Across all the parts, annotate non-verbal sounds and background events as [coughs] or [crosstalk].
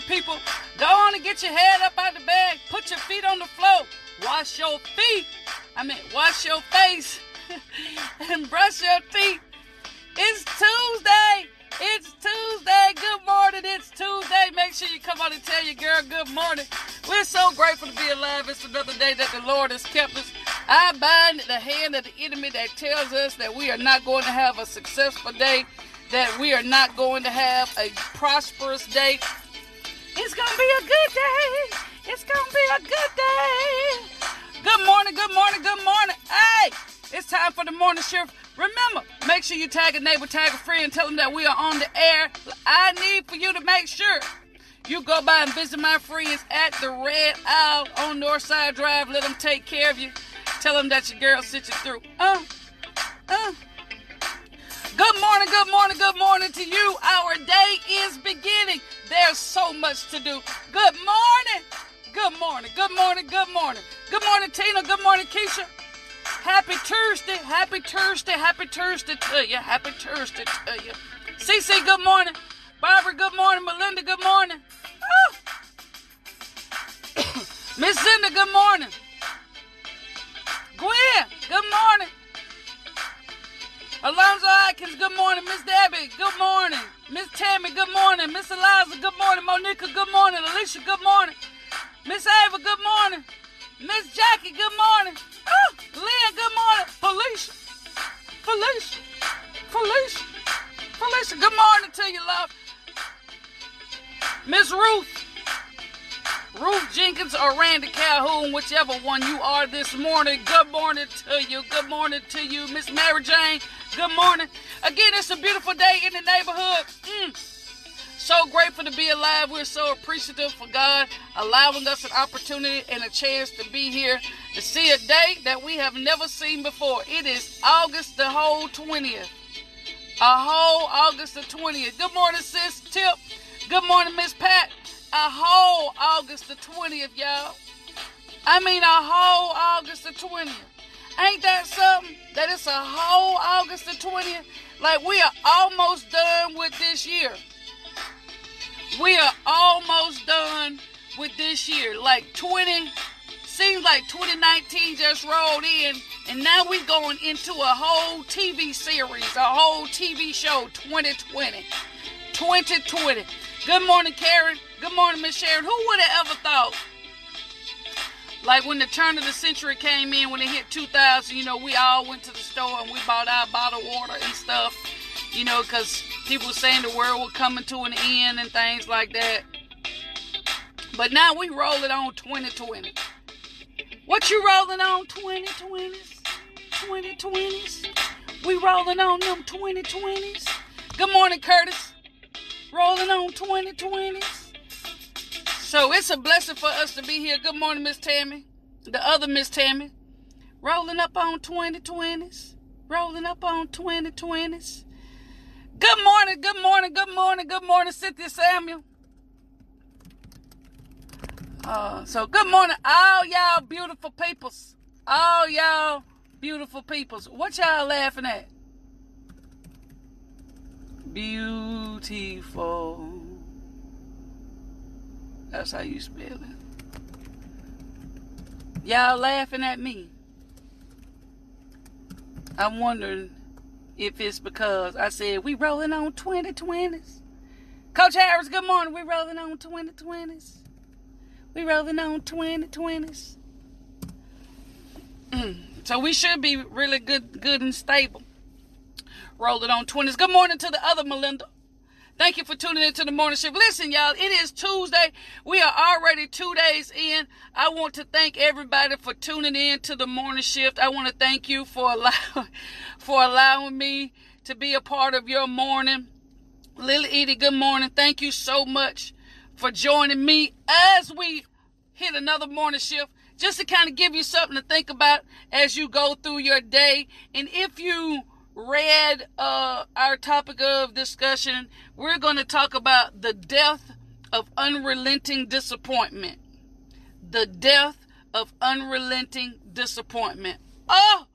beautiful people. Go on and get your head up out the bag. Put your feet on the floor. Wash your feet. I mean, wash your face [laughs] and brush your teeth. It's Tuesday. It's Tuesday. Good morning. It's Tuesday. Make sure you come on and tell your girl good morning. We're so grateful to be alive. It's another day that the Lord has kept us. I bind the hand of the enemy that tells us that we are not going to have a successful day that we are not going to have a prosperous day. It's to be a good day. It's to be a good day. Good morning, good morning, good morning. Hey, it's time for the morning shift. Remember, make sure you tag a neighbor, tag a friend, tell them that we are on the air. I need for you to make sure you go by and visit my friends at the Red Owl on Northside Drive. Let them take care of you. Tell them that your girl sent you through. Uh, uh. Good morning, good morning, good morning to you. Our day is beginning. There's so much to do. Good morning. Good morning, good morning, good morning. Good morning, Tina. Good morning, Keisha. Happy Thursday, happy Thursday, happy Thursday to you. Happy Thursday to you. CC, good morning. Barbara, good morning. Melinda, good morning. [coughs] Miss Linda, good morning. Gwen, good morning. Alonzo Atkins, good morning. Miss Debbie, good morning. Miss Tammy, good morning. Miss Eliza, good morning. Monica, good morning. Alicia, good morning. Miss Ava, good morning. Miss Jackie, good morning. Ah, oh, Lynn, good morning. Felicia, Felicia, Felicia, Felicia, good morning to you, love. Miss Ruth, Ruth Jenkins or Randy Calhoun, whichever one you are this morning. Good morning to you. Good morning to you, Miss Mary Jane. Good morning. Again, it's a beautiful day in the neighborhood. Mm. So grateful to be alive. We're so appreciative for God allowing us an opportunity and a chance to be here to see a day that we have never seen before. It is August the whole 20th. A whole August the 20th. Good morning, sis Tip. Good morning, Miss Pat. A whole August the 20th, y'all. I mean, a whole August the 20th. Ain't that something? That it's a whole August the 20th? Like, we are almost done with this year. We are almost done with this year. Like 20, seems like 2019 just rolled in, and now we're going into a whole TV series, a whole TV show, 2020. 2020. Good morning, Karen. Good morning, Miss Sharon. Who would have ever thought? Like when the turn of the century came in, when it hit 2000, you know, we all went to the store and we bought our bottled water and stuff, you know, because people saying the world was coming to an end and things like that. But now we rolling on 2020. What you rolling on 2020s? 2020s? We rolling on them 2020s? Good morning, Curtis. Rolling on 2020s. So it's a blessing for us to be here. Good morning, Miss Tammy. The other Miss Tammy. Rolling up on 2020s. Rolling up on 2020s. Good morning, good morning, good morning, good morning, Cynthia Samuel. Uh, so good morning, all y'all beautiful peoples. All y'all beautiful peoples. What y'all laughing at? Beautiful. That's how you spell it. Y'all laughing at me. I'm wondering if it's because I said we rolling on 2020s. Coach Harris, good morning. We rolling on 2020s. We rolling on 2020s. Mm. [clears throat] So we should be really good, good and stable. Rolling on 20s. Good morning to the other Melinda. Thank you for tuning into the morning shift. Listen, y'all, it is Tuesday. We are already two days in. I want to thank everybody for tuning in to the morning shift. I want to thank you for allowing [laughs] for allowing me to be a part of your morning. Lily Edie, good morning. Thank you so much for joining me as we hit another morning shift. Just to kind of give you something to think about as you go through your day. And if you read uh, our topic of discussion, we're going to talk about the death of unrelenting disappointment. The death of unrelenting disappointment. Oh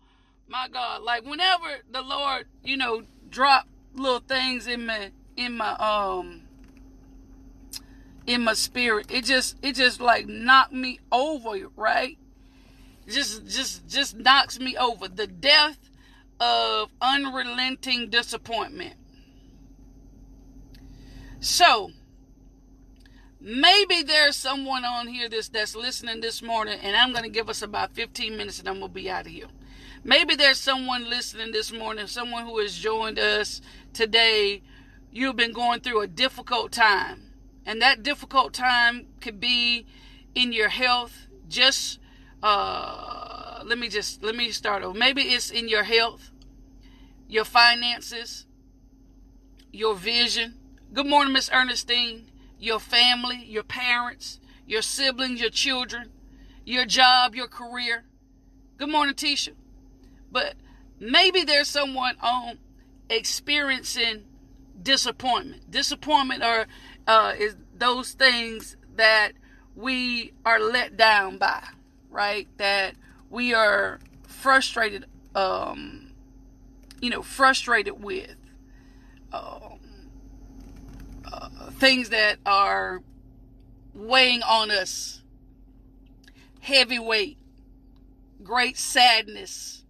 my God! Like whenever the Lord, you know, drop little things in my in my um in my spirit. It just it just like knocked me over, right? Just just just knocks me over. The death of unrelenting disappointment. So, maybe there's someone on here that's that's listening this morning and I'm going to give us about 15 minutes and I'm going to be out of here. Maybe there's someone listening this morning, someone who has joined us today. You've been going through a difficult time. And that difficult time could be in your health. Just uh, let me just let me start over. Maybe it's in your health, your finances, your vision. Good morning, Miss Ernestine. Your family, your parents, your siblings, your children, your job, your career. Good morning, Tisha. But maybe there's someone on experiencing disappointment. Disappointment or uh, is those things that we are let down by, right? That we are frustrated, um, you know, frustrated with. Um, uh, things that are weighing on us, heavy weight, great sadness,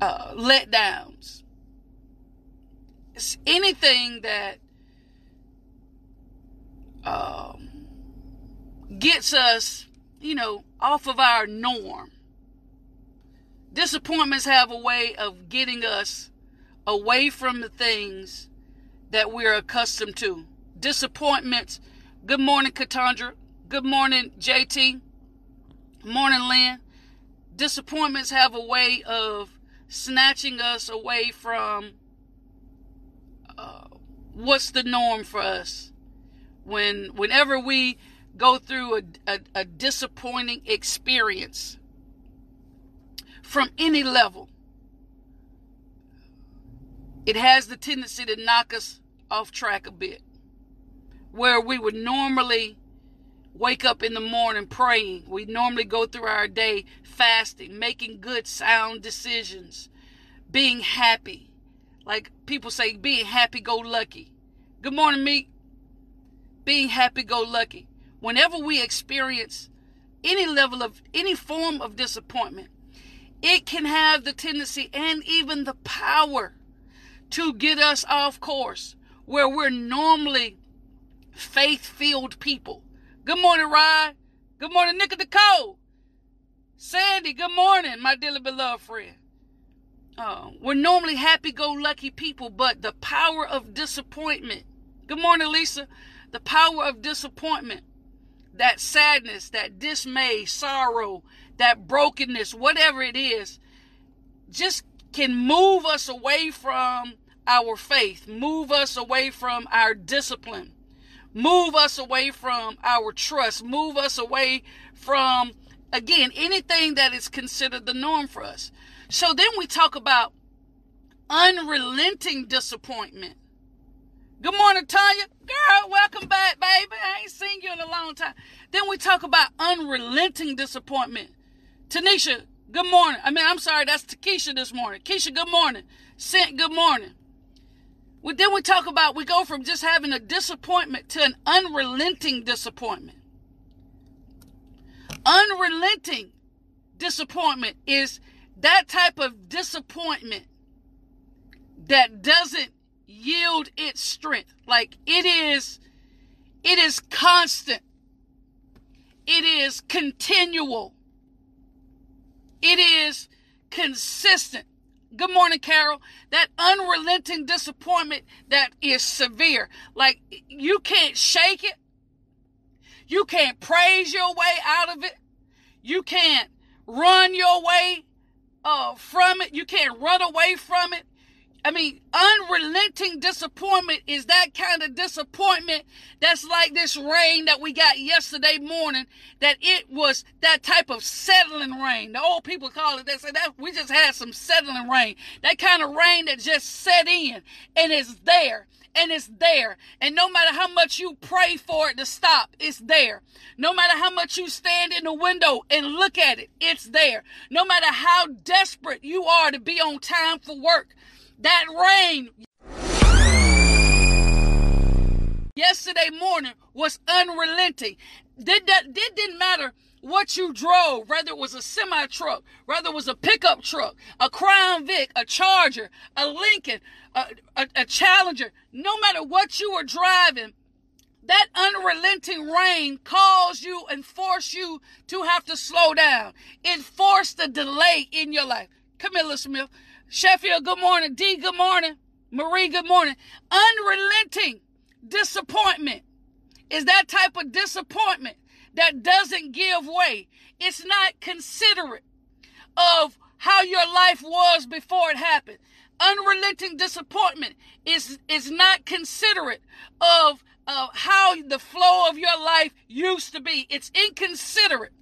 uh, letdowns. It's anything that um, gets us, you know, off of our norm. Disappointments have a way of getting us away from the things that we're accustomed to. Disappointments. Good morning, Katandra. Good morning, JT. Morning, Lynn. Disappointments have a way of snatching us away from uh, what's the norm for us. When whenever we go through a, a, a disappointing experience from any level, it has the tendency to knock us off track a bit. Where we would normally wake up in the morning praying. We normally go through our day fasting, making good, sound decisions, being happy. Like people say, being happy go lucky. Good morning, me. Being happy go lucky. Whenever we experience any level of any form of disappointment, it can have the tendency and even the power to get us off course where we're normally faith filled people Good morning, Rod. Good morning, Nick of the Nicole. Sandy, good morning, my dearly beloved friend. Uh, we're normally happy go lucky people, but the power of disappointment. Good morning, Lisa. The power of disappointment, that sadness, that dismay, sorrow, that brokenness, whatever it is, just can move us away from our faith, move us away from our discipline move us away from our trust, move us away from, again, anything that is considered the norm for us. So then we talk about unrelenting disappointment. Good morning, Tanya. Girl, welcome back, baby. I ain't seen you in a long time. Then we talk about unrelenting disappointment. Tanisha, good morning. I mean, I'm sorry, that's Takesha this morning. Keisha, good morning. Sent, good morning. Well, then we talk about we go from just having a disappointment to an unrelenting disappointment. Unrelenting disappointment is that type of disappointment that doesn't yield its strength. Like it is, it is constant. It is continual. It is consistent. Good morning, Carol. That unrelenting disappointment that is severe. Like you can't shake it. You can't praise your way out of it. You can't run your way uh, from it. You can't run away from it. I mean, unrelenting disappointment is that kind of disappointment that's like this rain that we got yesterday morning, that it was that type of settling rain. The old people call it, they say that we just had some settling rain. That kind of rain that just set in and is there and it's there. And no matter how much you pray for it to stop, it's there. No matter how much you stand in the window and look at it, it's there. No matter how desperate you are to be on time for work, that rain yesterday morning was unrelenting. Did that did didn't matter what you drove, whether it was a semi truck, whether it was a pickup truck, a Crown Vic, a Charger, a Lincoln, a, a, a Challenger, no matter what you were driving, that unrelenting rain caused you and forced you to have to slow down. It forced a delay in your life. Camilla Smith. Sheffield, good morning. D, good morning. Marie, good morning. Unrelenting disappointment is that type of disappointment that doesn't give way. It's not considerate of how your life was before it happened. Unrelenting disappointment is, is not considerate of, of how the flow of your life used to be. It's inconsiderate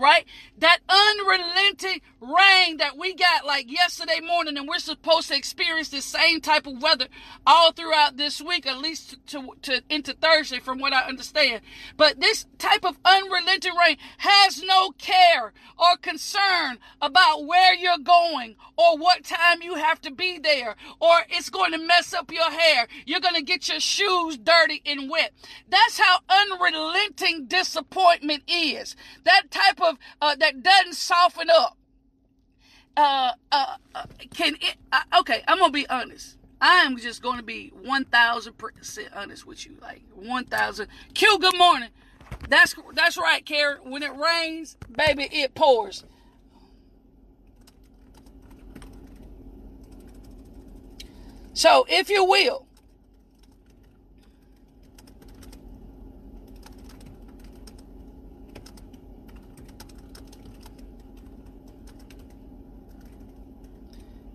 right? That unrelenting rain that we got like yesterday morning, and we're supposed to experience the same type of weather all throughout this week, at least to, to, to into Thursday, from what I understand. But this type of unrelenting rain has no care or concern about where you're going or what time you have to be there, or it's going to mess up your hair. You're going to get your shoes dirty and wet. That's how unrelenting disappointment is. That type of uh, that doesn't soften up. Uh, uh, uh can it? Uh, okay, I'm gonna be honest. I am just to be 1000% honest with you. Like 1000. Q, good morning. That's that's right, Karen. When it rains, baby, it pours. So, if you will,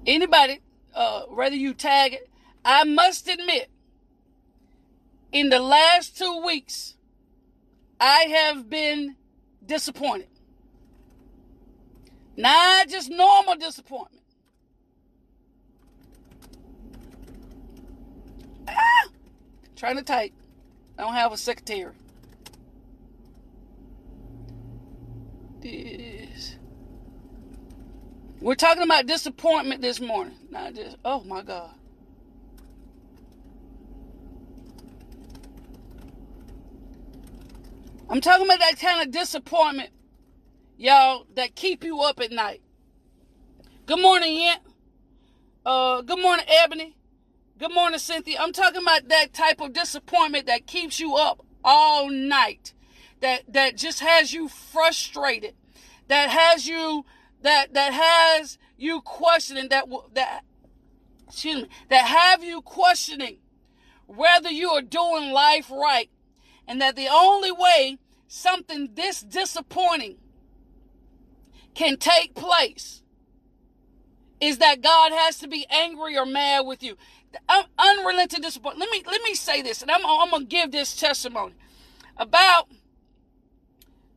anybody, uh, whether you tag it, I must admit, in the last two weeks, I have been disappointed. Not just normal disappointment. Ah, trying to type. I don't have a secretary. This. We're talking about disappointment this morning. Not just, oh my God. I'm talking about that kind of disappointment, y'all, that keep you up at night. Good morning, Yent. Uh, good morning, Ebony. Good morning, Cynthia. I'm talking about that type of disappointment that keeps you up all night. That that just has you frustrated. That has you that that has you questioning that that excuse me that have you questioning whether you are doing life right and that the only way something this disappointing can take place is that God has to be angry or mad with you. Uh, unrelenting disappointment. Let me let me say this, and I'm, I'm gonna give this testimony. About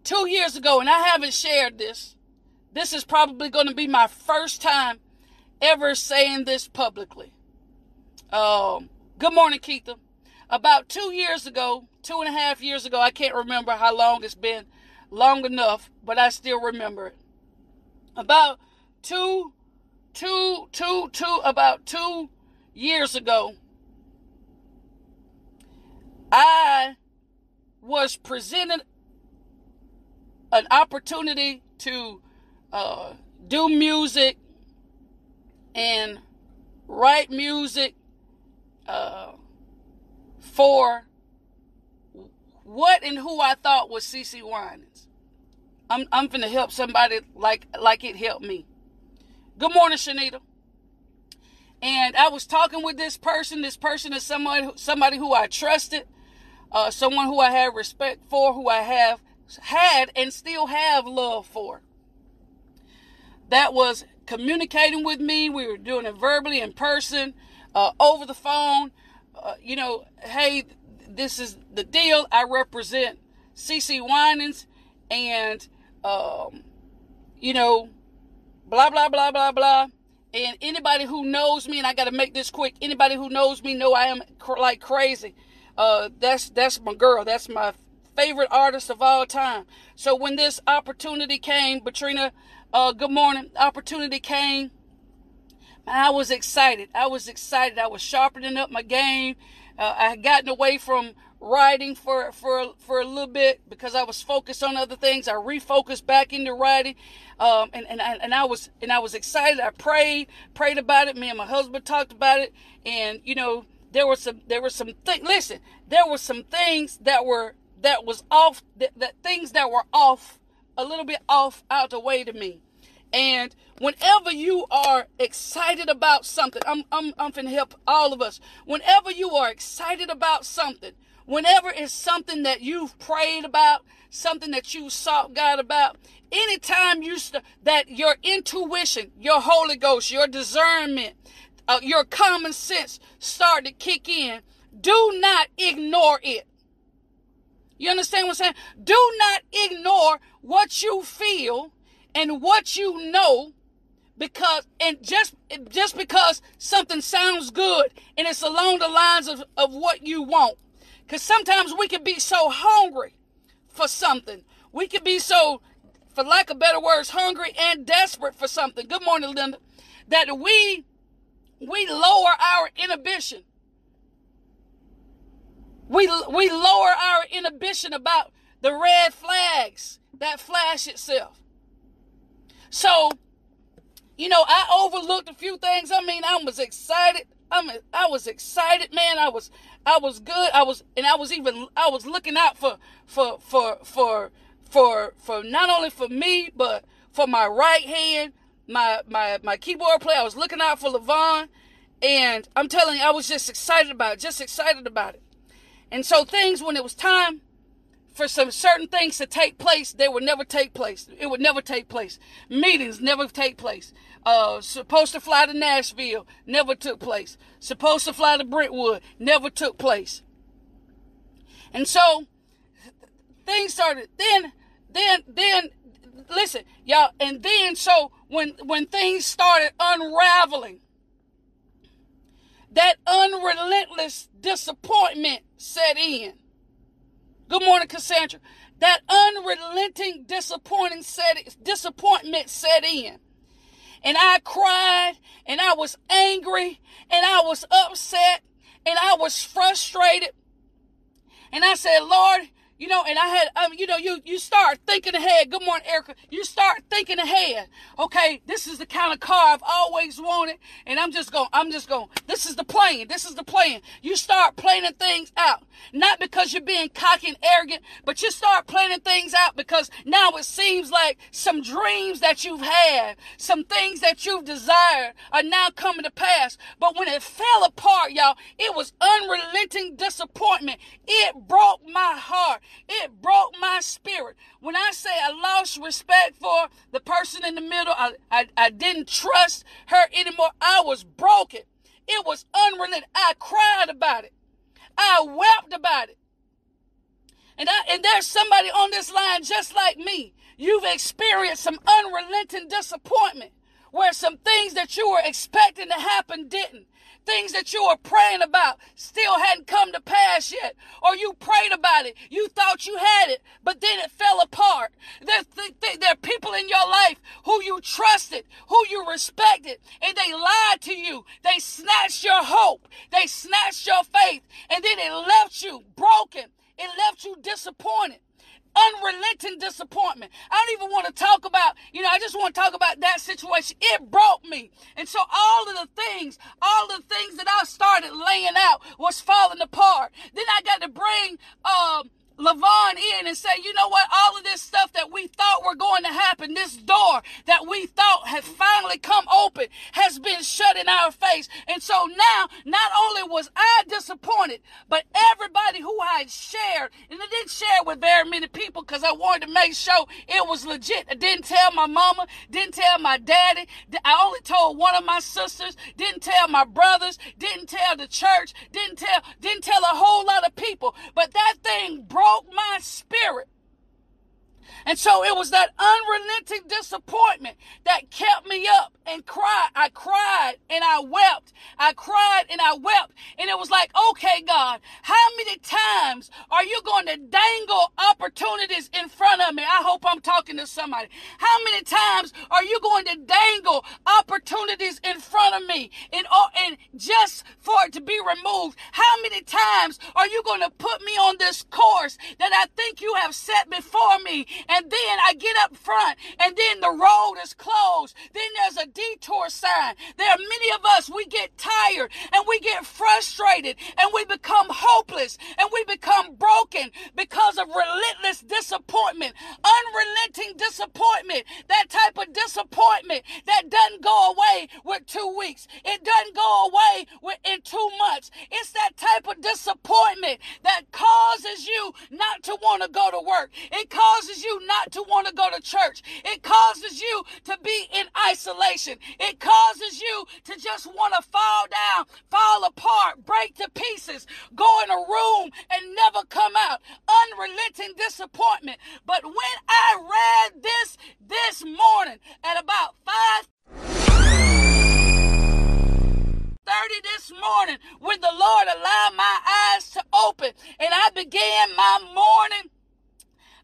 two years ago, and I haven't shared this. This is probably going to be my first time ever saying this publicly. Um, good morning, Keitha. About two years ago, two and a half years ago, I can't remember how long it's been, long enough, but I still remember it. About two, two, two, two, about two years ago, I was presented an opportunity to uh, do music and write music uh, for what and who I thought was CeCe Winans. I'm I'm finna help somebody like like it helped me. Good morning, Shanita. And I was talking with this person. This person is somebody somebody who I trusted, uh, someone who I had respect for, who I have had and still have love for that was communicating with me. We were doing it verbally in person, uh, over the phone. Uh, you know, hey, this is the deal. I represent CeCe Winans, and um, you know, blah blah blah blah blah. And anybody who knows me, and I got to make this quick. Anybody who knows me know I am cr- like crazy. Uh, that's that's my girl. That's my favorite artist of all time. So when this opportunity came, Katrina uh, good morning. Opportunity came. I was excited. I was excited. I was sharpening up my game. Uh, I had gotten away from writing for for for a little bit because I was focused on other things. I refocused back into writing, um, and and I, and I was and I was excited. I prayed prayed about it. Me and my husband talked about it, and you know there were some there were some things. Listen, there were some things that were that was off that, that things that were off a little bit off out the way to me. And whenever you are excited about something, I'm I'm I'm finna help all of us. Whenever you are excited about something, whenever it's something that you've prayed about, something that you sought God about, anytime you st- that your intuition, your Holy Ghost, your discernment, uh, your common sense start to kick in, do not ignore it. You understand what I'm saying? Do not ignore what you feel and what you know because and just just because something sounds good and it's along the lines of, of what you want. Because sometimes we can be so hungry for something. We can be so, for lack of better words, hungry and desperate for something. Good morning, Linda. That we we lower our inhibition we, we lower our inhibition about the red flags that flash itself. So, you know, I overlooked a few things. I mean, I was excited. I mean, I was excited, man. I was, I was good. I was, and I was even, I was looking out for, for, for, for, for, for not only for me, but for my right hand, my, my, my keyboard player. I was looking out for Levon, and I'm telling you, I was just excited about it. Just excited about it. And so things, when it was time for some certain things to take place, they would never take place. It would never take place. Meetings never take place. Uh, supposed to fly to Nashville, never took place. Supposed to fly to Brentwood, never took place. And so things started. Then, then, then, listen, y'all. And then, so when when things started unraveling, that unrelentless disappointment set in. Good morning, Cassandra. That unrelenting disappointing set, disappointment set in. And I cried and I was angry and I was upset and I was frustrated. And I said, Lord, you know, and I had, um, you know, you, you start thinking ahead. Good morning, Erica. You start thinking ahead. Okay, this is the kind of car I've always wanted. And I'm just going, I'm just going, this is the plan. This is the plan. You start planning things out. Not because you're being cocky and arrogant, but you start planning things out because now it seems like some dreams that you've had, some things that you've desired are now coming to pass. But when it fell apart, y'all, it was unrelenting disappointment. It broke my heart. It broke my spirit. When I say I lost respect for the person in the middle, I, I, I didn't trust her anymore. I was broken. It was unrelenting. I cried about it. I wept about it. And I, and there's somebody on this line just like me. You've experienced some unrelenting disappointment where some things that you were expecting to happen didn't things that you were praying about still hadn't come to pass yet. Or you prayed about it. You thought you had it, but then it fell apart. There, th- th- there are people in your life who you trusted, who you respected, and they lied to you. They snatched your hope. They snatched your faith, and then it left you broken. It left you disappointed unrelenting disappointment. I don't even want to talk about, you know, I just want to talk about that situation. It broke me. And so all of the things, all the things that I started laying out was falling apart. Then I got to bring, um, Levon in and say, you know what? All of this stuff that we thought were going to happen, this door that we thought had finally come open has been shut in our face. And so now, not only was I disappointed, but everybody who I had shared, and I didn't share with very many people because I wanted to make sure it was legit. I didn't tell my mama, didn't tell my daddy. I only told one of my sisters, didn't tell my brothers, didn't tell the church, didn't tell, didn't tell a whole lot of people. But that thing broke. And so it was that unrelenting disappointment that kept me up and cried. I cried and I wept. I cried and I wept. And it was like, okay, God, how many times are you going to dangle opportunities in front of me. I hope I'm talking to somebody. How many times are you going to dangle opportunities in front of me and, and just for it to be removed? How many times are you going to put me on this course that I think you have set before me? And then I get up front and then the road is closed. Then there's a detour sign. There are many of us, we get tired and we get frustrated and we become hopeless and we become broken because of relentless disappointment, unrelenting disappointment, that type of disappointment that doesn't go away with two weeks. It doesn't go away in two months. It's that type of disappointment that causes you not to want to go to work. It causes you not to want to go to church. It causes you to be in isolation. It causes you to just want to fall down, fall apart, break to pieces, go in a room and never come out. Unrelenting disappointment. But when I read this this morning at about 5 30 this morning when the Lord allowed my eyes to open and I began my morning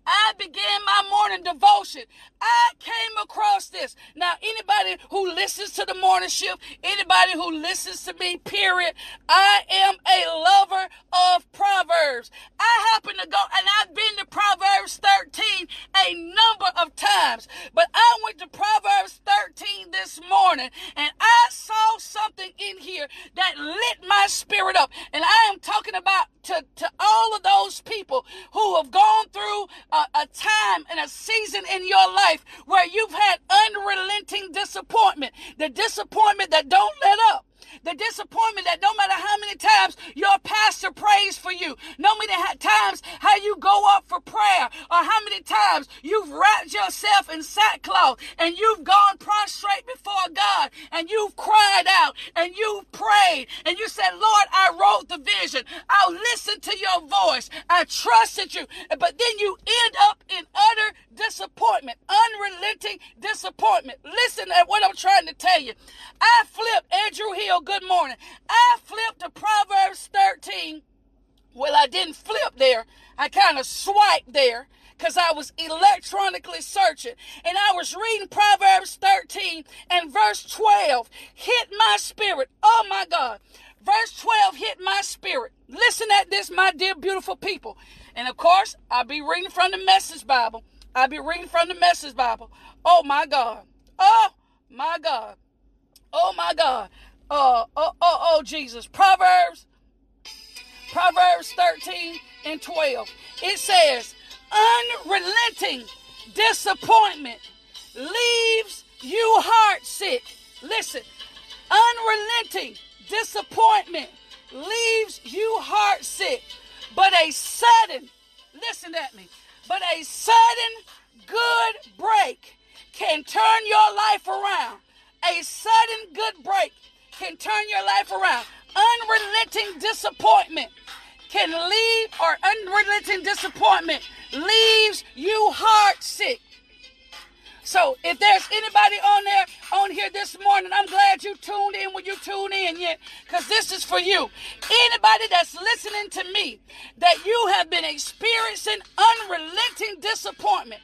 I began my morning devotion. I came across this. Now, anybody who listens to the morning shift, anybody who listens to me, period, I am a lover of Proverbs. I happen to go, and I've been to Proverbs 13 a number of times, but I went to Proverbs 13 this morning, and I saw something in here that lit my spirit up. And I am talking about to, to all of those people who have gone through a, a time and a season in your life where you've had unrelenting disappointment, the disappointment that don't let up the disappointment that no matter how many times your pastor prays for you, no matter many times how you go up for prayer, or how many times you've wrapped yourself in sackcloth and you've gone prostrate before God and you've cried out and you've prayed and you said, Lord, I wrote the vision. I'll listen to your voice. I trusted you. But then you end up in utter disappointment, unrelenting disappointment. Listen at what I'm trying to tell you. I flipped Andrew Hill good morning. I flipped to Proverbs 13. Well, I didn't flip there. I kind of swiped there because I was electronically searching. And I was reading Proverbs 13 and verse 12 hit my spirit. Oh my God. Verse 12 hit my spirit. Listen at this, my dear beautiful people. And of course, I'll be reading from the Message Bible. I'll be reading from the Message Bible. Oh my God. Oh my God. Oh my God uh, oh, oh, oh, Jesus. Proverbs, Proverbs 13 and 12. It says, unrelenting disappointment leaves you heart sick. Listen, unrelenting disappointment leaves you heart sick. But a sudden, listen at me, but a sudden good break can turn your life around. A sudden good break can turn your life around. Unrelenting disappointment can leave, or unrelenting disappointment leaves you heart sick. So if there's anybody on there on here this morning, I'm glad you tuned in when you tune in yet, because this is for you. Anybody that's listening to me, that you have been experiencing unrelenting disappointment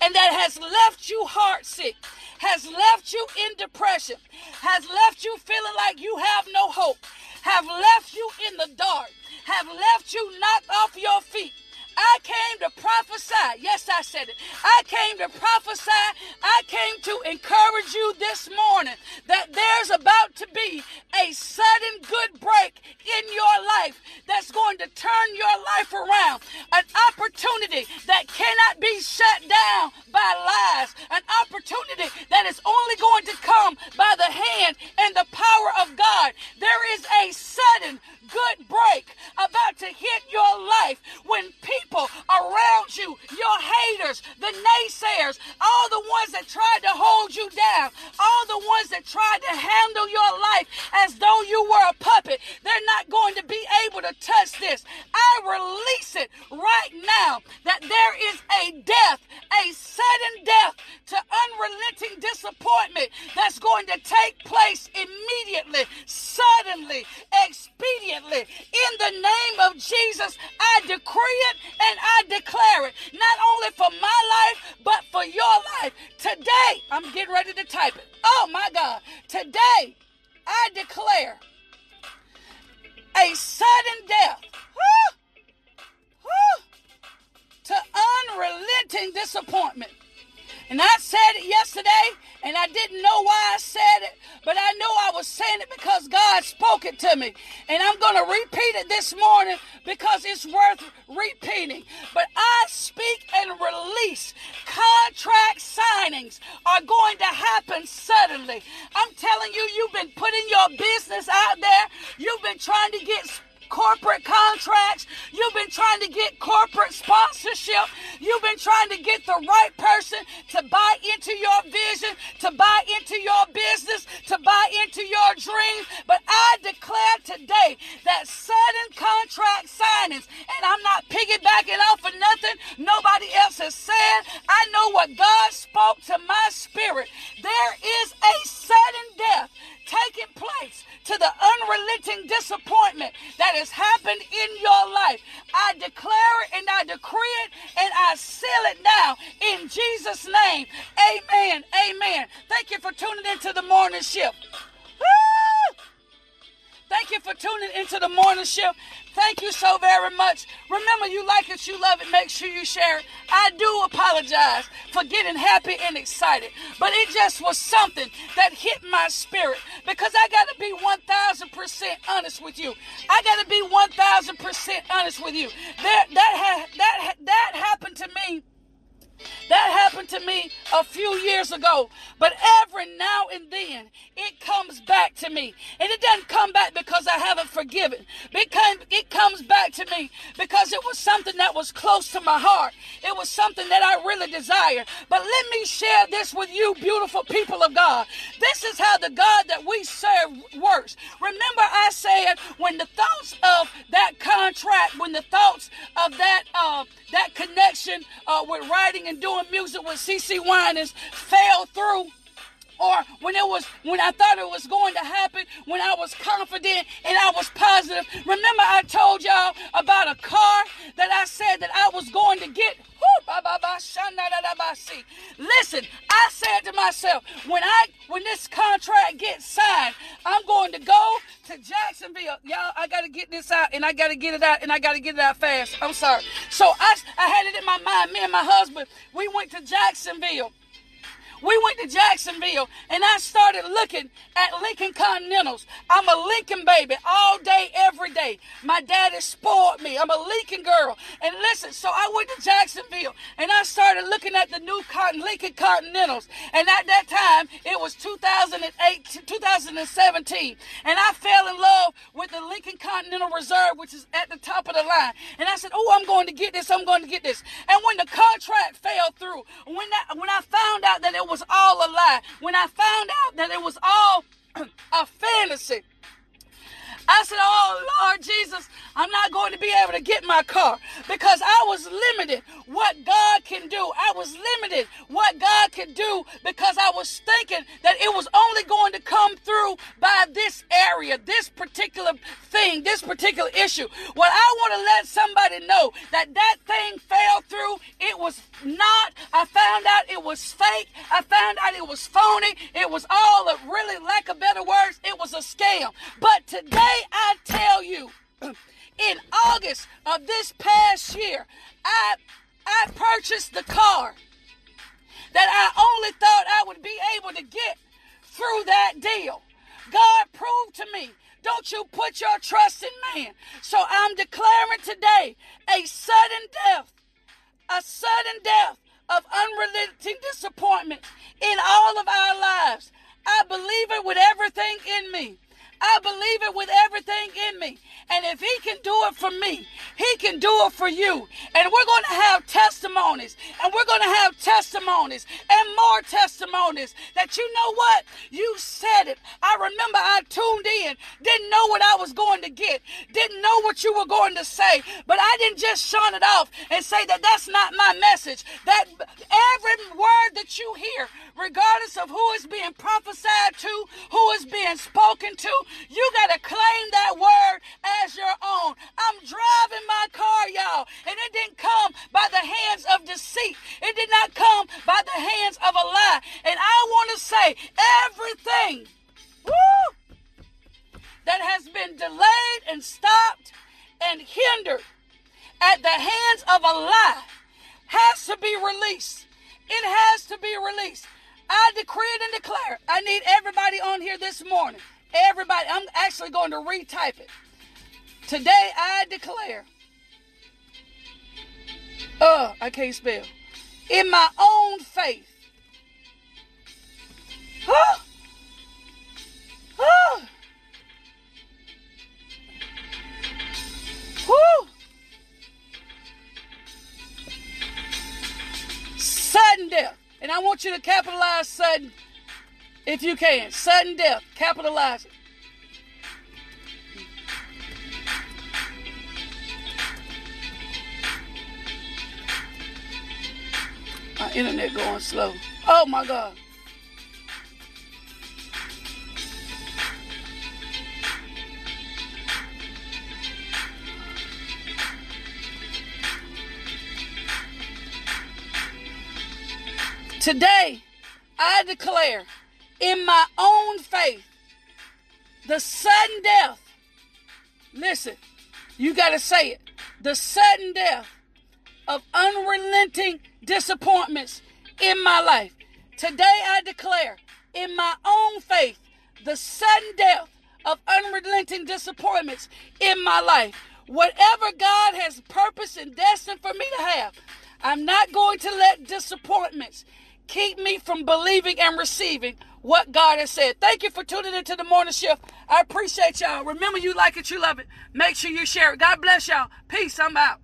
and that has left you heart sick has left you in depression, has left you feeling like you have no hope, have left you in the dark, have left you knocked off your feet. I came to prophesy. Yes, I said it. I came to prophesy. I came to encourage you this morning that there's about to be a sudden good break in your life that's going to turn your life around. An opportunity that cannot be shut down by lies. An opportunity that is only going to come by the hand and the power of God. There is a sudden good break about to hit your life when people around you, your haters, the naysayers, all the ones that tried to hold you down, all the ones that tried to handle your life as though you were a puppet, they're not going to be able to touch this. I release it right now that there is a death, a sudden death to unrelenting disappointment that's going to take place immediately, suddenly, expediently. In the name of Jesus, I decree it. My today that sudden contract signings, and I'm not piggybacking off of nothing nobody else has said. I know what God spoke to my getting happy and excited, but it just was something that hit my spirit because I got to be 1000% honest with you. I got to be 1000% honest with you. That, forgiven. It, it comes back to me because it was something that was close to my heart. It was something that I really desired. But let me share this with you, beautiful people of God. This is how the God that we serve works. Remember, I said when the thoughts of that contract, when the thoughts of that uh, that connection uh, with writing and doing music with CeCe Winans fell through or when it was when I thought it was going to happen, when I was confident and I was positive. Remember I told y'all about a car that I said that I was going to get. Listen, I said to myself, when I when this contract gets signed, I'm going to go to Jacksonville. Y'all, I gotta get this out and I gotta get it out and I gotta get it out fast. I'm sorry. So I I had it in my mind, me and my husband, we went to Jacksonville we went to Jacksonville and I started looking at Lincoln Continentals. I'm a Lincoln baby all day, every day. My daddy spoiled me. I'm a Lincoln girl. And listen, so I went to Jacksonville and I started looking at the new Lincoln Continentals. And at that time, it was 2008, 2017. And I fell in love with the Lincoln Continental Reserve, which is at the top of the line. And I said, oh, I'm going to get this. I'm going to get this. And when the contract fell through, when, when I found out that it was all a lie, when I found out that it was all [clears throat] a fantasy, I said, Oh Lord Jesus, I'm not going to be able to get my car because I was limited what God can do. I was limited what God can do because I was thinking that it was only going to come through by this area, this particular thing, this particular issue. Well, I want to let somebody know that that thing fell through. It was not. I found out it was fake. I found out it was phony. It was all, a, really, lack of better words, it was a scam. But today I tell you, [clears throat] in August of this past year, I I purchased the car that I only thought I would be able to get through that deal. God proved to me, don't you put your trust in man. So I'm declaring today a sudden death, a sudden death of unrelenting disappointment in all of our lives. I believe it with everything in me. I believe it with everything in me. And if he can do it for me, he can do it for you. And we're going to have testimonies. And we're going to have testimonies and more testimonies that you know what? You said it. I remember I tuned in, didn't know what I was going to get, didn't know what you were going to say, but I didn't just shun it off and say that that's not my message. That every word that you hear, regardless of who is being prophesied to, who is being spoken to, you got to claim that word as your own. I'm driving my car, y'all, and it didn't come by the hands of deceit. It did not come by the hands of a lie. And I want to say everything woo, that has been delayed and stopped and hindered at the hands of a lie has to be released. It has to be released. I decree it and declare. I need everybody on here this morning Everybody, I'm actually going to retype it. Today I declare. Uh, I can't spell. In my own faith. Huh? Huh? Sudden death. And I want you to capitalize sudden if you can. Sudden death. Capitalize it. My internet going slow. Oh my God. Today, I declare in my own faith the sudden death. Listen, you got to say it. The sudden death of unrelenting disappointments in my life. Today, I declare in my own faith the sudden death of unrelenting disappointments in my life. Whatever God has purposed and destined for me to have, I'm not going to let disappointments keep me from believing and receiving what God has said. Thank you for tuning into the morning shift. I appreciate y'all. Remember, you like it, you love it. Make sure you share it. God bless y'all. Peace. I'm out.